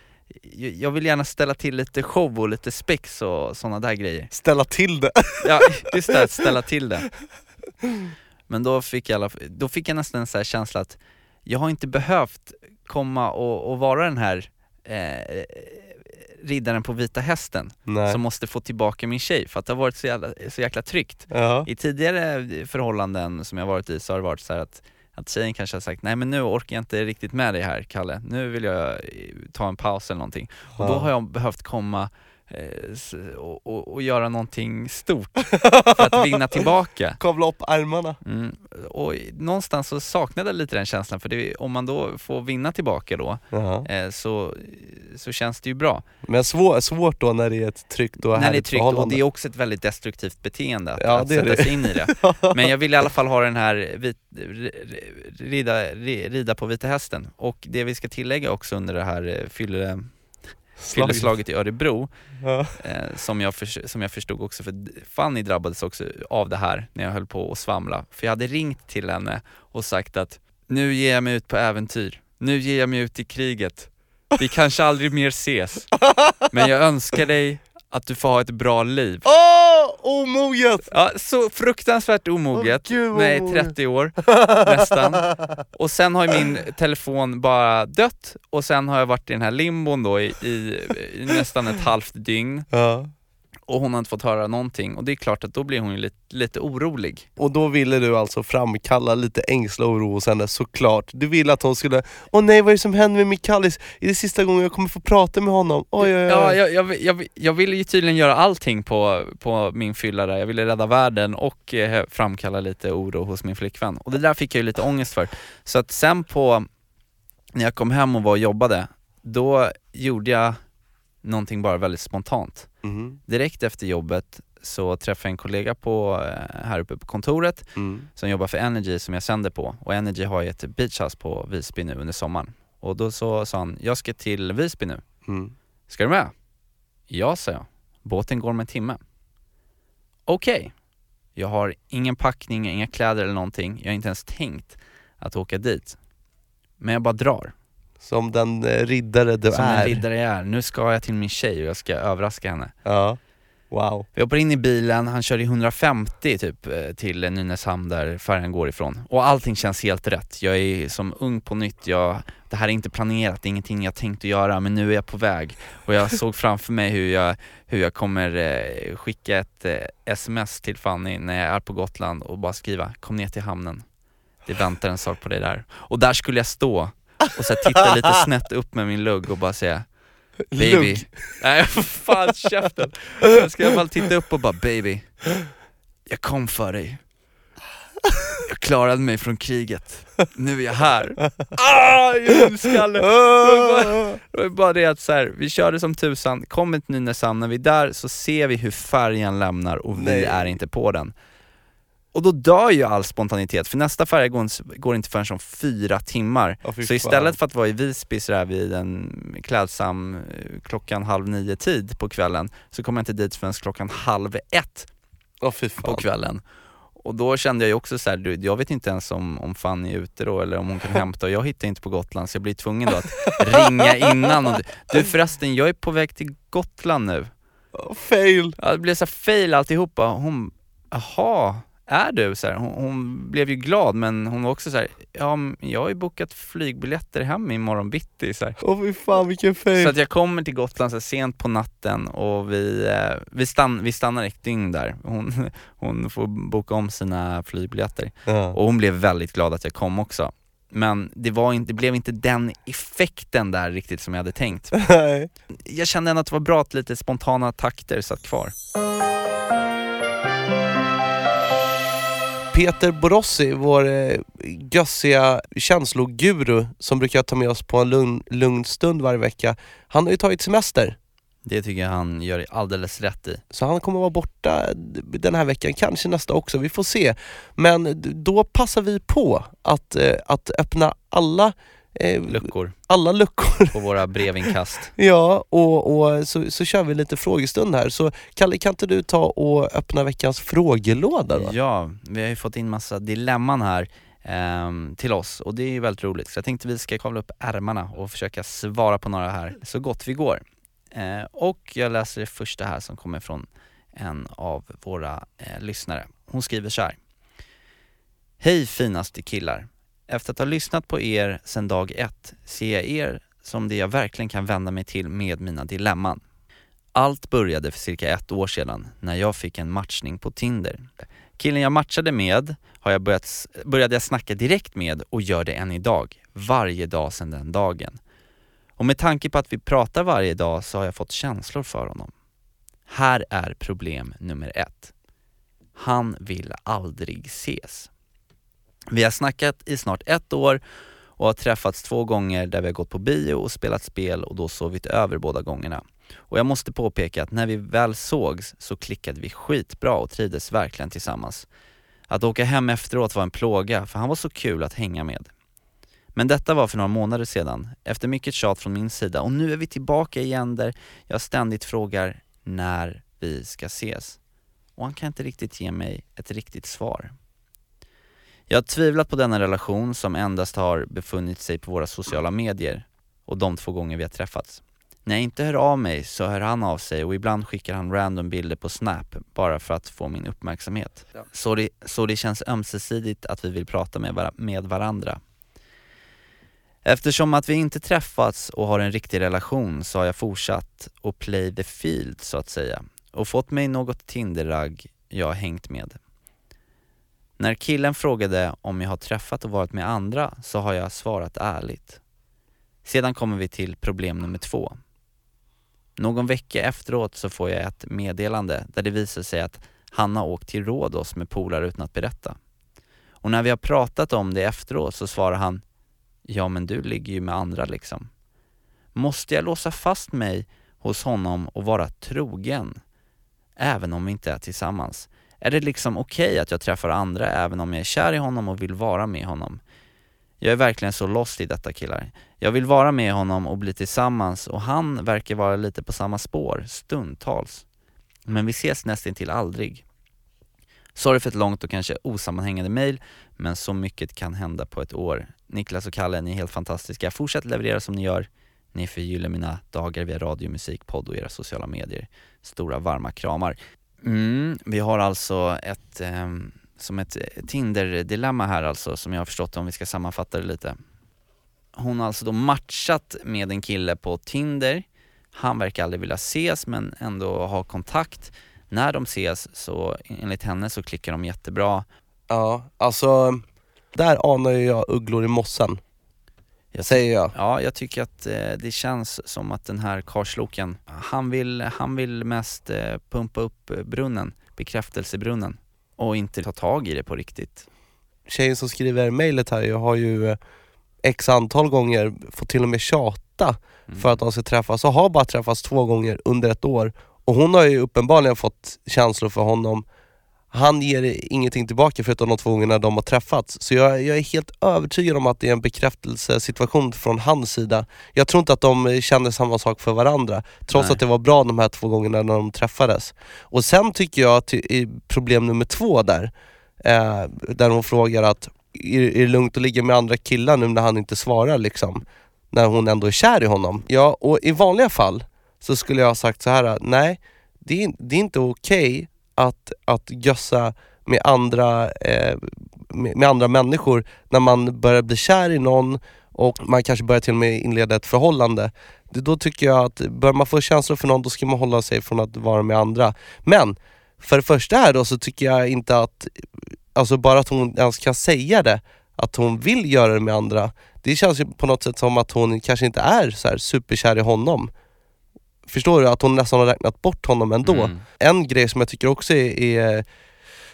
jag jag vill gärna ställa till lite show och lite spex och sådana där grejer. Ställa till det. Ja, just det, ställa till det. Men då fick jag, alla då fick jag nästan en här känsla att jag har inte behövt komma och, och vara den här eh, riddaren på vita hästen Nej. som måste få tillbaka min tjej för att det har varit så jävla, så jäkla tryggt. Ja. I tidigare förhållanden som jag varit i så har det varit så här att, att tjejen kanske har sagt nej men nu orkar jag inte riktigt med dig här Kalle, nu vill jag eh, ta en paus eller någonting. Och då Ja. har jag behövt komma och, och, och göra någonting stort för att vinna tillbaka. Kavla upp ärmarna. Mm. Och någonstans så saknade jag lite den känslan för det, om man då får vinna tillbaka då eh, så, så känns det ju bra. Men svår, svårt då när det är ett tryggt och När det är tryggt och det är också ett väldigt destruktivt beteende att, Ja, att sätta sig in i det. Men jag vill i alla fall ha den här vit, rida, ri- rida på vita hästen. Och det vi ska tillägga också under det här eh, fylle, fylleslaget i Örebro, Ja. eh, som, jag för, som jag förstod också, för Fanny drabbades också av det här när jag höll på att svamla. För jag hade ringt till henne och sagt att nu ger jag mig ut på äventyr, nu ger jag mig ut i kriget. Vi kanske aldrig mer ses, men jag önskar dig att du får ha ett bra liv. Åh, omoget! Ja, så fruktansvärt omoget, Åh, gud, nej omoget. 30 år nästan. Och sen har min telefon bara dött och sen har jag varit i den här limbon då i, i, i nästan ett halvt dygn Ja. Och hon har inte fått höra någonting och det är klart att då blir hon ju lite, lite orolig. Och då ville du alltså framkalla lite ängsla och oro hos henne såklart. Du ville att hon skulle, åh nej vad är det som händer med Mikallis? Är det sista gången jag kommer få prata med honom? Oj, oj, oj. Ja, jag, jag, jag, jag ville ju tydligen göra allting på, på min fylla där. Jag ville rädda världen och eh, framkalla lite oro hos min flickvän. Och det där fick jag ju lite ångest för. Så att sen på, när jag kom hem och var och jobbade, då gjorde jag någonting bara väldigt spontant. Mhm. Direkt efter jobbet så träffade jag en kollega på, eh, här uppe på kontoret Mm. som jobbar för Energy som jag sänder på och Energy har ju ett beachhouse på Visby nu under sommaren. Och då så sa han, jag ska till Visby nu. Mm. Ska du med? Ja, sa jag. Båten går om en timme. Okej. Jag har ingen packning, inga kläder eller någonting. Jag har inte ens tänkt att åka dit. Men jag bara drar. Som den eh, riddare du Som är. en riddare jag är. Nu ska jag till min tjej och jag ska överraska henne. Ja. Wow. Vi hoppar in i bilen, han kör i 150 typ eh, till Nynäshamn där färjan går ifrån. Och allting känns helt rätt. Jag är som ung på nytt, jag, det här är inte planerat, det är ingenting jag tänkt att göra men nu är jag på väg. Och jag såg framför mig hur jag, hur jag kommer eh, skicka ett eh, sms till Fanny när jag är på Gotland och bara skriva kom ner till hamnen. Det väntar en sak på dig där. Och där skulle jag stå och så titta lite snett upp med min lugg och bara säga Baby. Lugg. Nej fan käften. Jag ska i alla fall titta upp och bara baby, jag kom för dig. Jag klarade mig från kriget. Nu är jag här. Ah, i hundskalle! Det var bara- det var bara det att så här, vi körde som tusan, kommer till Nynäshamn, när vi är där så ser vi hur färjan lämnar och vi Nej. är inte på den. Och då dör ju all spontanitet, för nästa färja går, går inte förrän om fyra timmar. Fy Så istället för att vara i Visby sådär vid en klädsam eh, klockan halv nio tid på kvällen så kom jag inte dit förrän klockan halv ett fy på kvällen. Och då kände jag ju också såhär, du, jag vet inte ens om, om Fanny är ute då eller om hon kan hämta och jag hittar inte på Gotland så jag blir tvungen då att ringa innan och du förresten, jag är på väg till Gotland nu. Åh, fail. Ja, det blev så här fail alltihopa. Hon, jaha, är du? Så här, hon, hon blev ju glad men hon var också så här, ja jag har ju bokat flygbiljetter hem imorgon bitti. Så, här. Åh fy fan vilken fail. så att jag kommer till Gotland så här, sent på natten och vi, eh, vi, stann, vi stannar ett dygn där. Hon, hon får boka om sina flygbiljetter. ja. Och hon blev väldigt glad att jag kom också. Men det, var inte, det blev inte den effekten där riktigt som jag hade tänkt. Jag kände ändå att det var bra att lite spontana takter satt kvar. Peter Borossi, vår eh, gössiga känsloguru som brukar ta med oss på en lugn, lugn stund varje vecka. Han har ju tagit semester. Det tycker jag han gör alldeles rätt i. Så han kommer vara borta den här veckan, kanske nästa också, vi får se. Men då passar vi på att, eh, att öppna alla eh, Luckor alla luckor. på våra brevinkast. Ja, och, och så, så kör vi lite frågestund här. Så Kalle, kan inte du ta och öppna veckans frågelåda då? Ja, vi har ju fått in massa dilemman här ehm, till oss och det är ju väldigt roligt. Så jag tänkte vi ska kavla upp ärmarna och försöka svara på några här så gott vi går. Eh, och jag läser det första här som kommer från en av våra eh, lyssnare. Hon skriver så här. Hej finaste killar. Efter att ha lyssnat på er sedan dag ett ser jag er som det jag verkligen kan vända mig till med mina dilemman. Allt började för cirka ett år sedan när jag fick en matchning på Tinder. Killen jag matchade med har jag börjat, började jag snacka direkt med och gör det än idag. Varje dag sedan den dagen. Och med tanke på att vi pratar varje dag så har jag fått känslor för honom. Här är problem nummer ett. Han vill aldrig ses. Vi har snackat i snart ett år och har träffats två gånger där vi har gått på bio och spelat spel och då sovit över båda gångerna. Och jag måste påpeka att när vi väl sågs så klickade vi skitbra och trivdes verkligen tillsammans. Att åka hem efteråt var en plåga för han var så kul att hänga med. Men detta var för några månader sedan, efter mycket tjat från min sida och nu är vi tillbaka igen där jag ständigt frågar när vi ska ses. Och han kan inte riktigt ge mig ett riktigt svar. Jag har tvivlat på denna relation som endast har befunnit sig på våra sociala medier och de två gånger vi har träffats. När jag inte hör av mig så hör han av sig och ibland skickar han random bilder på Snap bara för att få min uppmärksamhet. Så, det, så det känns ömsesidigt att vi vill prata med, var med varandra. Eftersom att vi inte träffats och har en riktig relation så har jag fortsatt att play the field så att säga och fått mig något Tinderragg jag har hängt med. När killen frågade om jag har träffat och varit med andra så har jag svarat ärligt. Sedan kommer vi till problem nummer två. Någon vecka efteråt så får jag ett meddelande där det visar sig att han har åkt till Rhodos med polare utan att berätta. Och när vi har pratat om det efteråt så svarar han Ja men du ligger ju med andra liksom. Måste jag låsa fast mig hos honom och vara trogen? Även om vi inte är tillsammans? Är det liksom okej okay att jag träffar andra även om jag är kär i honom och vill vara med honom? Jag är verkligen så lost i detta killar. Jag vill vara med honom och bli tillsammans och han verkar vara lite på samma spår, stundtals. Men vi ses nästan till aldrig. Sorry för ett långt och kanske osammanhängande mail, men så mycket kan hända på ett år. Niklas och Kalle, ni är helt fantastiska. Fortsätt leverera som ni gör. Ni förgyller mina dagar via radio, musik, podd och era sociala medier. Stora varma kramar. Mm, vi har alltså ett, eh, som ett eh, Tinder-dilemma här alltså, som jag har förstått om vi ska sammanfatta det lite. Hon har alltså då matchat med en kille på Tinder. Han verkar aldrig vilja ses men ändå ha kontakt. När de ses så enligt henne så klickar de jättebra. Ja, alltså där anar ju jag ugglor i mossen. Jag säger jag. Ja, jag tycker att eh, det känns som att den här karsloken, han vill, han vill mest eh, pumpa upp brunnen, bekräftelsebrunnen och inte ta tag i det på riktigt. Tjejen som skriver mejlet här, jag har ju eh, x antal gånger fått till och med tjata mm. för att de ska träffas och har bara träffats två gånger under ett år. Och hon har ju uppenbarligen fått känslor för honom han ger ingenting tillbaka förutom de två gångerna de har träffats. Så jag, jag, är helt övertygad om att det är en bekräftelsesituation från hans sida. Jag tror inte att de känner samma sak för varandra, trots Nej. att det var bra de här två gångerna när de träffades. Och sen tycker jag att problem nummer två där, eh, där hon frågar att är, är det lugnt att ligga med andra killar nu när han inte svarar liksom? När hon ändå är kär i honom. Ja, och i vanliga fall så skulle jag ha sagt så här: nej, det är, det är inte okej okay att, att gössa med andra, eh, med, med, andra människor när man börjar bli kär i någon och man kanske börjar till och med inleda ett förhållande. Då tycker jag att börjar man få känslor för någon, då ska man hålla sig från att vara med andra. Men för det första här då så tycker jag inte att, alltså bara att hon ens kan säga det, att hon vill göra det med andra. Det känns ju på något sätt som att hon kanske inte är så här superkär i honom. Förstår du? Att hon nästan har räknat bort honom ändå. Mm. En grej som jag tycker också är, är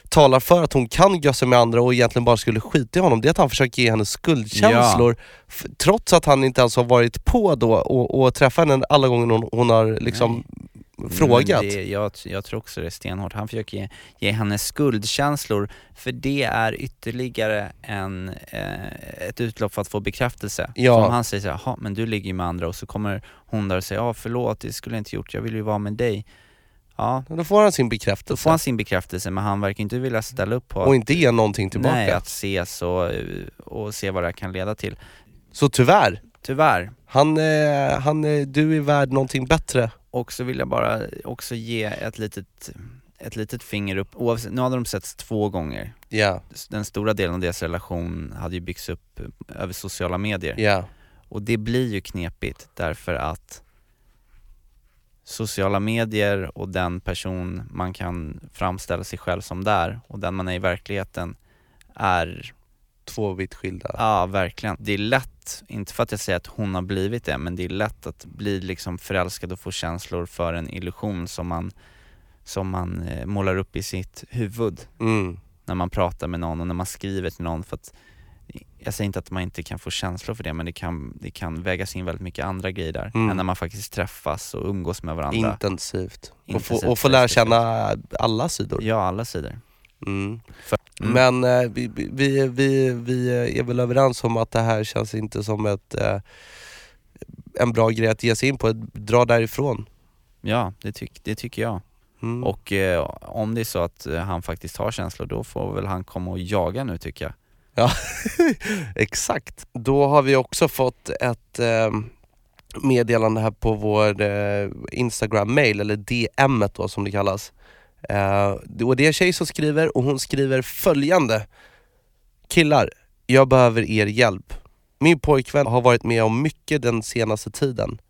talar för att hon kan gössa med andra och egentligen bara skulle skita i honom, det är att han försöker ge henne skuldkänslor. F- Trots att han inte ens har varit på då och, och träffat henne alla gånger hon, hon har liksom frågat. Men Det, jag, jag tror också det är stenhårt. Han försöker ge, ge henne skuldkänslor för det är ytterligare en, eh, ett utlopp för att få bekräftelse. Ja. Så om han säger såhär, "Jaha, men du ligger ju med andra och så kommer hon där och säger, ja förlåt det skulle jag inte gjort, jag vill ju vara med dig. Ja, Då får han sin bekräftelse. då får han sin bekräftelse men han verkar inte vilja ställa upp på och inte ge någonting tillbaka. Nej, att ses och, och se vad det här kan leda till. Så tyvärr, Tyvärr. han, eh, han, eh, du är värd någonting bättre. Och så vill jag bara också ge ett litet, ett litet finger upp, oavsett, nu hade de setts två gånger. Ja, Den stora delen av deras relation hade ju byggts upp över sociala medier. ja. Och det blir ju knepigt därför att sociala medier och den person man kan framställa sig själv som där och den man är i verkligheten är, Två vitt skilda. ja verkligen. Det är lätt, inte för att jag säger att hon har blivit det, men det är lätt att bli liksom förälskad och få känslor för en illusion som man, som man eh, målar upp i sitt huvud Mm. när man pratar med någon och när man skriver till någon för att jag säger inte att man inte kan få känslor för det men det kan, det kan vägas in väldigt mycket andra grejer där Mm. än när man faktiskt träffas och umgås med varandra. Intensivt. Och, Intensivt, få, och få lära respektive. känna alla sidor. Ja, alla sidor. Mm. För, mm. Men eh, vi, vi, vi, vi är väl överens om att det här känns inte som ett, eh, en bra grej att ge sig in på, dra därifrån. Ja, det, tyck, det tycker jag. Mm. Och eh, om det är så att eh, han faktiskt har känslor då får väl han komma och jaga nu tycker jag. Ja, exakt. Då har vi också fått ett eh, meddelande här på vår eh, Instagram-mail, eller DM då som det kallas. Uh, och det är en tjej som skriver och hon skriver följande. Killar, jag behöver er hjälp. Min pojkvän har varit med om mycket den senaste tiden.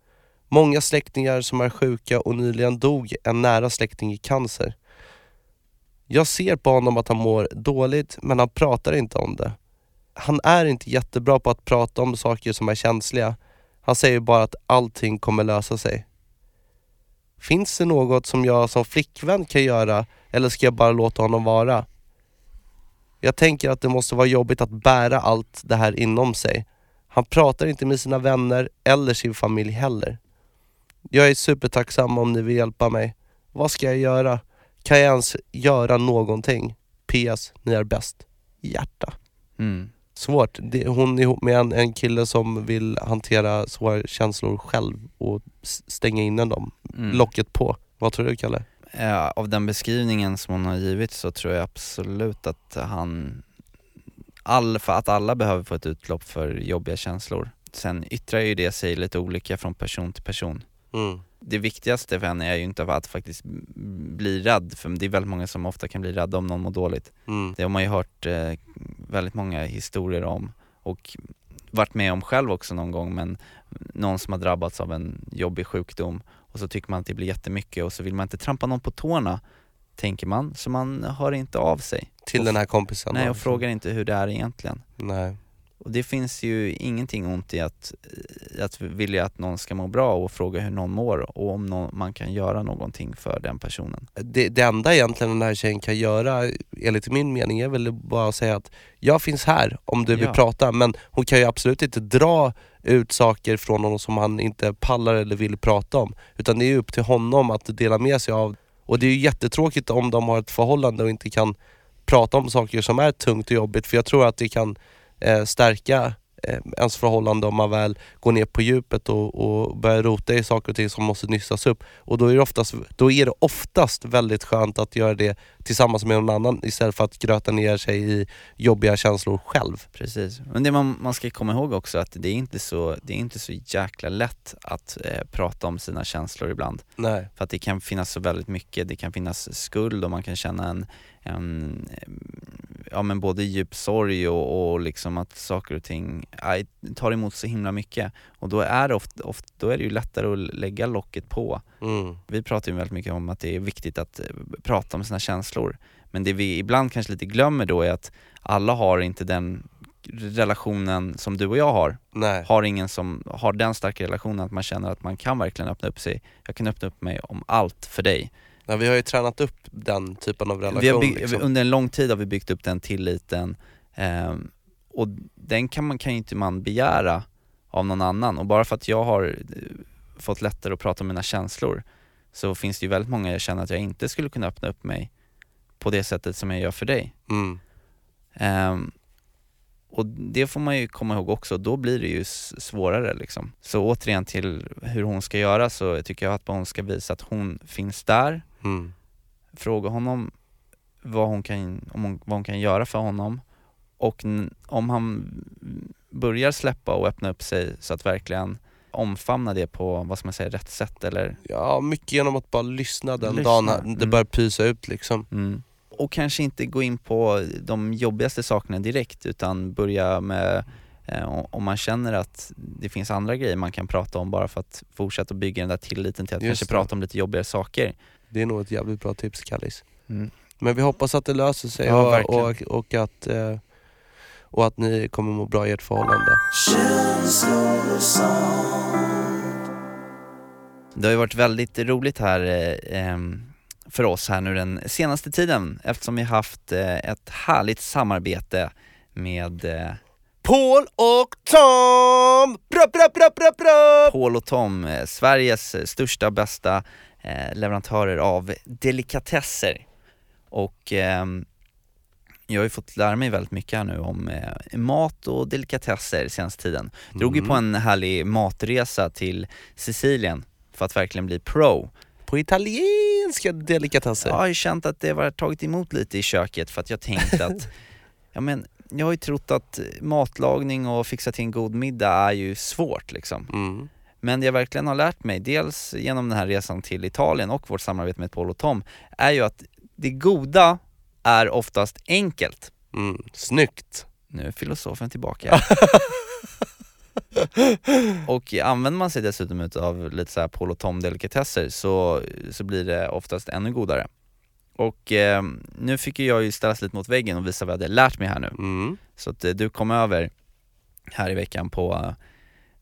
Många släktingar som är sjuka och nyligen dog en nära släkting i cancer. Jag ser på honom att han mår dåligt men han pratar inte om det. Han är inte jättebra på att prata om saker som är känsliga. Han säger bara att allting kommer lösa sig. Finns det något som jag som flickvän kan göra eller ska jag bara låta honom vara? Jag tänker att det måste vara jobbigt att bära allt det här inom sig. Han pratar inte med sina vänner eller sin familj heller. Jag är supertacksam om ni vill hjälpa mig. Vad ska jag göra? Kan jag ens göra någonting? PS, ni är bäst. Hjärta. Mm. Svårt. Det, hon är ihop med en, en kille som vill hantera svåra känslor själv och stänga in dem. Mm. Locket på. Vad tror du Kalle? Ja, av den beskrivningen som hon har givit så tror jag absolut att han, all, för att alla behöver få ett utlopp för jobbiga känslor. Sen yttrar ju det sig lite olika från person till person. Mm. Det viktigaste för henne är ju inte att faktiskt bli rädd, för det är väldigt många som ofta kan bli rädda om någon mår dåligt. Mm. Det har man ju hört eh, väldigt många historier om och varit med om själv också någon gång men någon som har drabbats av en jobbig sjukdom och så tycker man att det blir jättemycket och så vill man inte trampa någon på tårna tänker man, så man hör inte av sig. Till och, den här kompisen. Nej och liksom. frågar inte hur det är egentligen. Nej. Och det finns ju ingenting ont i att, att vilja att någon ska må bra och fråga hur någon mår och om någon, man kan göra någonting för den personen. Det, det enda egentligen den här tjejen kan göra, enligt min mening, är väl bara att säga att jag finns här om du vill Ja. prata, men hon kan ju absolut inte dra ut saker från honom som han inte pallar eller vill prata om. Utan det är upp till honom att dela med sig av. Och det är ju jättetråkigt om de har ett förhållande och inte kan prata om saker som är tungt och jobbigt, för jag tror att det kan eh, stärka eh, ens förhållande om man väl går ner på djupet och, och börjar rota i saker och ting som måste nystas upp. Och då är, det oftast, då är det oftast väldigt skönt att göra det tillsammans med någon annan istället för att gröta ner sig i jobbiga känslor själv. Precis, men det man, man ska komma ihåg också att det är inte så, det är inte så jäkla lätt att eh, prata om sina känslor ibland. Nej. För att det kan finnas så väldigt mycket, det kan finnas skuld och man kan känna en, en ja men både djup sorg och, och liksom att saker och ting aj, tar emot så himla mycket. Och då är det, ofta, ofta, då är det ju lättare att lägga locket på. Mm. Vi pratar ju väldigt mycket om att det är viktigt att eh, prata om sina känslor. Men det vi ibland kanske lite glömmer då är att alla har inte den relationen som du och jag har. Nej. Har ingen som har den starka relationen att man känner att man kan verkligen öppna upp sig. Jag kan öppna upp mig om allt för dig. Nej, vi har ju tränat upp den typen av relation Vi har bygg, liksom. Under en lång tid har vi byggt upp den tilliten ehm, och den kan man kan ju inte man begära av någon annan och bara för att jag har eh, fått lättare att prata om mina känslor så finns det ju väldigt många jag känner att jag inte skulle kunna öppna upp mig på det sättet som jag gör för dig. Mm. Ehm, och det får man ju komma ihåg också, då blir det ju svårare liksom. Så återigen till hur hon ska göra så tycker jag att hon ska visa att hon finns där, Mm. fråga honom vad hon kan, om hon, vad hon kan göra för honom och om han börjar släppa och öppna upp sig så att verkligen omfamna det på, vad ska man säga, rätt sätt eller Ja, mycket genom att bara lyssna den Lyssna, dagen det mm. börjar pysa ut liksom. Mm. Och kanske inte gå in på de jobbigaste sakerna direkt utan börja med eh, om man känner att det finns andra grejer man kan prata om bara för att fortsätta bygga den där tilliten till att Just kanske det. prata om lite jobbigare saker. Det är nog ett jävligt bra tips Kallis. Mm. Men vi hoppas att det löser sig Ja, och, och, och, att, eh, och att ni kommer må bra i ert förhållande. Det har ju varit väldigt roligt här eh, ehm, för oss här nu den senaste tiden eftersom vi haft eh, ett härligt samarbete med eh, Paul och Tom! Bra, bra, bra, bra, bra! Paul och Tom, eh, Sveriges största och bästa leverantörer av delikatesser. Och ehm, jag har ju fått lära mig väldigt mycket här nu om eh, mat och delikatesser senaste tiden. Drog ju Mm. på en härlig matresa till Sicilien för att verkligen bli pro. På italienska delikatesser. Jag har ju känt att det var tagit emot lite i köket för att jag tänkt att, ja men jag har ju trott att matlagning och fixa till en god middag är ju svårt liksom. Mm. Men det jag verkligen har lärt mig, dels genom den här resan till Italien och vårt samarbete med Paul och Tom, är ju att det goda är oftast enkelt. Mm. Snyggt! Nu är filosofen tillbaka. och använder man sig dessutom av lite så här Paul och Tom delikatesser så, så blir det oftast ännu godare. Och eh, nu fick jag ju ställas lite mot väggen och visa vad jag hade lärt mig här nu. Mm. Så att eh, du kom över här i veckan på,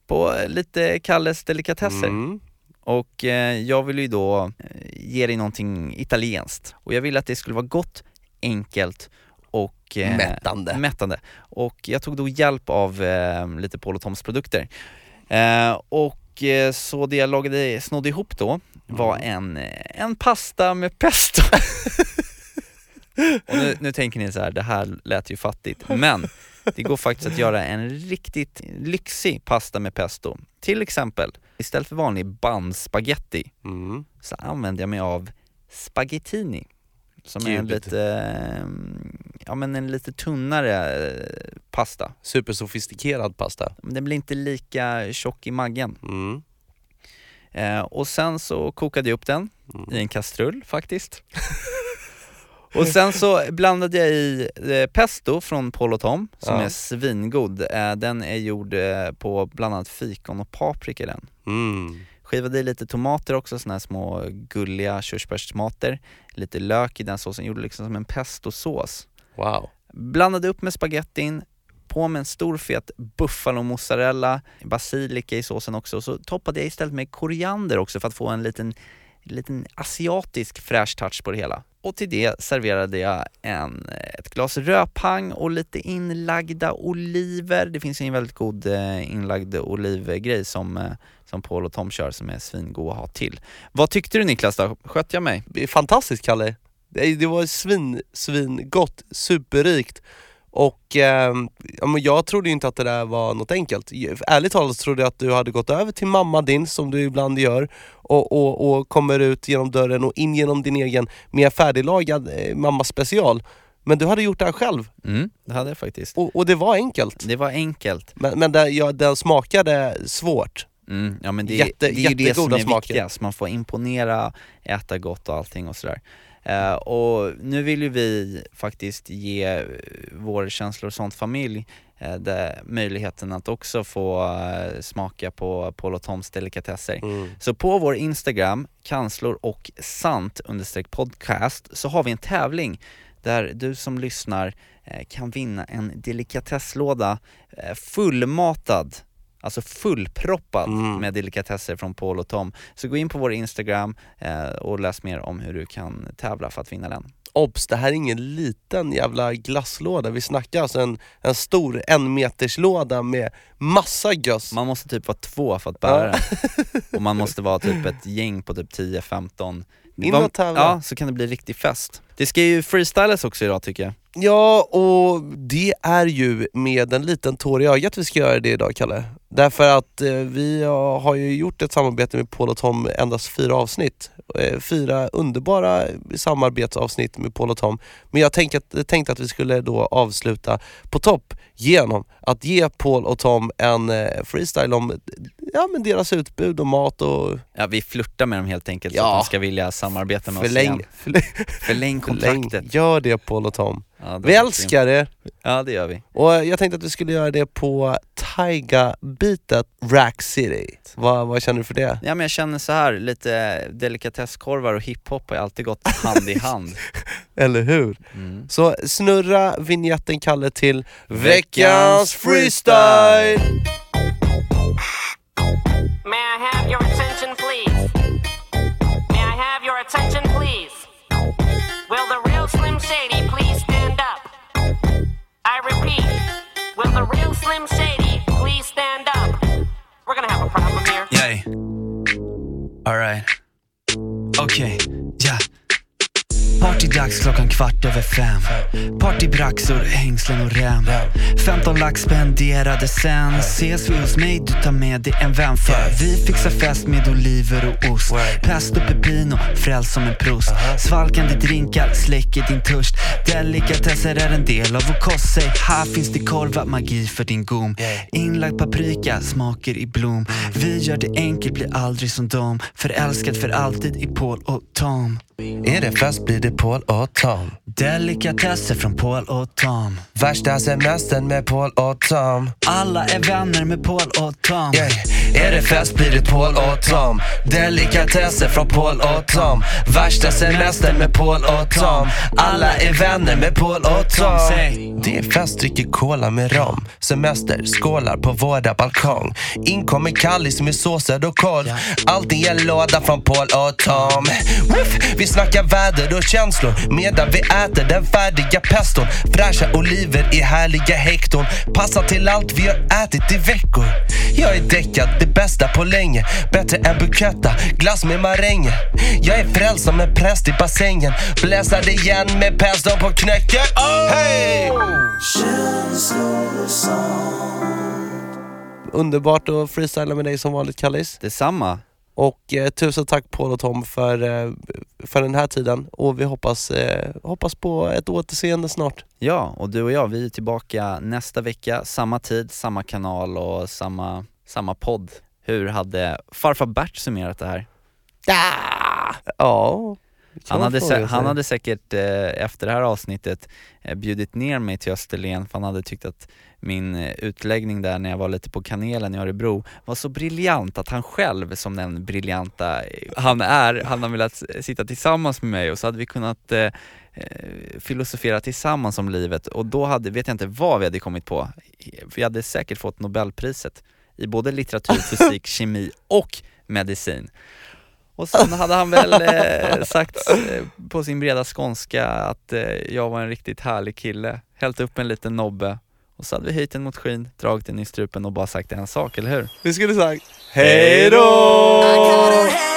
på lite Kalles delikatesser. Mm. Och eh, jag vill ju då eh, ge dig någonting italienskt. Och jag ville att det skulle vara gott, enkelt och eh, Mättande. mättande. Och jag tog då hjälp av eh, lite Paul och Toms produkter. Eh, och eh, så det jag lagade, snodde ihop då var en, eh, en pasta med pesto. och nu, nu tänker ni så här, det här lät ju fattigt, men det går faktiskt att göra en riktigt lyxig pasta med pesto. Till exempel, istället för vanlig bandspaghetti Mm. så använder jag mig av spaghettini. Som är en Gud. lite, eh, ja men en lite tunnare eh, pasta. Supersofistikerad pasta. Den blir inte lika tjock i maggen. Mm. Eh, och sen så kokade jag upp den Mm. i en kastrull faktiskt. och sen så blandade jag i eh, pesto från Paul och Tom som Ja. är svingod. Eh, den är gjord eh, på bland annat fikon och paprika den. Mm. Skivade i lite tomater också, såna här små gulliga körsbärstomater. Lite lök i den såsen, gjorde liksom som en pestosås. Wow. Blandade upp med spagettin, på med en stor fet buffalo mozzarella, basilika i såsen också. Så toppade jag istället med koriander också för att få en liten, liten asiatisk fräsch touch på det hela. Och till det serverade jag en, eh, ett glas rödpang och lite inlagda oliver. Det finns en väldigt god eh, inlagd olivgrej som, eh, som Paul och Tom kör som är svingod att ha till. Vad tyckte du Niklas då? Sköt jag mig? Fantastiskt Kalle! Det, det var svin, svin gott, superrikt och eh, jag trodde inte att det där var något enkelt. Ärligt talat trodde jag att du hade gått över till mamma din som du ibland gör och, och, och kommer ut genom dörren och in genom din egen mer färdiglagad eh, mamma special. Men du hade gjort det här själv Mm, det hade jag faktiskt. och, och det var enkelt. Det var enkelt. Men, men det, ja, den smakade svårt. Mm, ja men det, Jätte- det är ju det som är smaker. viktigast, man får imponera, äta gott och allting och sådär. Eh, och nu vill ju vi faktiskt ge eh, vår känslor och sånt familj det, möjligheten att också få eh, smaka på Paul och Toms delikatesser. Mm. Så på vår Instagram, kanslor och sant podcast, så har vi en tävling där du som lyssnar kan vinna en delikatesslåda fullmatad Alltså fullproppad med delikatesser från Paul och Tom. Så gå in på vår Instagram eh, och läs mer om hur du kan tävla för att vinna den. Obs, det här är ingen liten jävla glasslåda. Vi snackar alltså en, en stor en meters låda med massa göss. Man måste typ vara två för att bära Ja. den. Och man måste vara typ ett gäng på typ 10-15. In och tävla. Ja, så kan det bli riktig fest. Det ska ju freestylas också idag tycker jag. Ja, och det är ju med en liten tår i ögat vi ska göra det idag, Kalle. Därför att eh, vi har ju gjort ett samarbete med Paul och Tom, endast fyra avsnitt. Eh, fyra underbara samarbetsavsnitt med Paul och Tom. Men jag tänkte att, tänkte att vi skulle då avsluta på topp genom att ge Paul och Tom en eh, freestyle om ja, men deras utbud och mat och Ja, vi flörtar med dem helt enkelt så Ja. att de ska vilja samarbeta med oss förläng, igen. förläng, Förläng förläng. kontraktet. Gör det Paul och Tom. Ja, det Vi älskar er! Ja, det gör vi. Och jag tänkte att vi skulle göra det på Taiga-beatet Rack City. Vad, vad känner du för det? Ja men jag känner så här, lite delikatesskorvar och hiphop har alltid gått hand i hand. Eller hur? Mm. Så snurra vignetten Kalle till veckans freestyle! May I have your attention, please? May I have your attention, please? Will the real Slim Shady please stand up? I repeat, will the real Slim Shady please stand up? We're gonna have a problem here. Yay. Alright. Okej, ja. Partydags klockan kvart över fem. Partybraxor, hängslen och rem. 15 lax spenderade sen. Ses vi hos mig, du tar med dig en vän. För vi fixar fest med oliver och ost. Pesto, pepino, fräls som en prost. Svalkande drinkar släcker din törst. Delikatesser är en del av vår kost. Säg, här finns det korva, magi för din gom. Inlagd paprika, smaker i blom. Vi gör det enkelt, blir aldrig som dem. Förälskad för alltid i Paul och Tom. Är det fest blir det Paul och Tom. Delikatesser från Paul och Tom. Värsta semestern med Paul och Tom. Alla är vänner med Paul och Tom. Yeah. Är det fest blir det Paul och Tom. Delikatesser från Paul och Tom. Värsta semestern med Paul och Tom. Alla är vänner med Paul och Tom. Det är fest, dricker cola med rom. Semester, skålar på våra balkong. Inkommer Kallis med såser och korv. Allting i en låda från Paul och Tom. Woof! Vi snackar väder och känslor medan vi äter den färdiga peston. Fräscha oliver i härliga hekton. Passar till allt vi har ätit i veckor. Jag är däckad, det bästa på länge. Bättre än Buketta, glass med maränger. Jag är frälst som en präst i bassängen. Bläsade igen med peston på knäcket. Hey! Underbart att freestyla med dig som vanligt Kallis. Detsamma. Och eh, tusen tack Paul och Tom för, eh, för den här tiden och vi hoppas, eh, hoppas på ett återseende snart. Ja, och du och jag, vi är tillbaka nästa vecka, samma tid, samma kanal och samma, samma podd. Hur hade farfar Bert summerat det här? Ja, Han hade, sä- han hade säkert eh, efter det här avsnittet eh, bjudit ner mig till Österlen för han hade tyckt att min eh, utläggning där när jag var lite på kanelen i Örebro var så briljant att han själv som den briljanta eh, han är, han har velat sitta tillsammans med mig och så hade vi kunnat eh, filosofera tillsammans om livet och då hade, vet jag inte vad vi hade kommit på. Vi hade säkert fått Nobelpriset i både litteratur, fysik, kemi och medicin. Och sen hade han väl eh, sagt eh, på sin breda skånska att eh, jag var en riktigt härlig kille, hällt upp en liten nobbe och så hade vi höjt en mot skyn, dragit den i strupen och bara sagt en sak, eller hur? Vi skulle sagt hej då!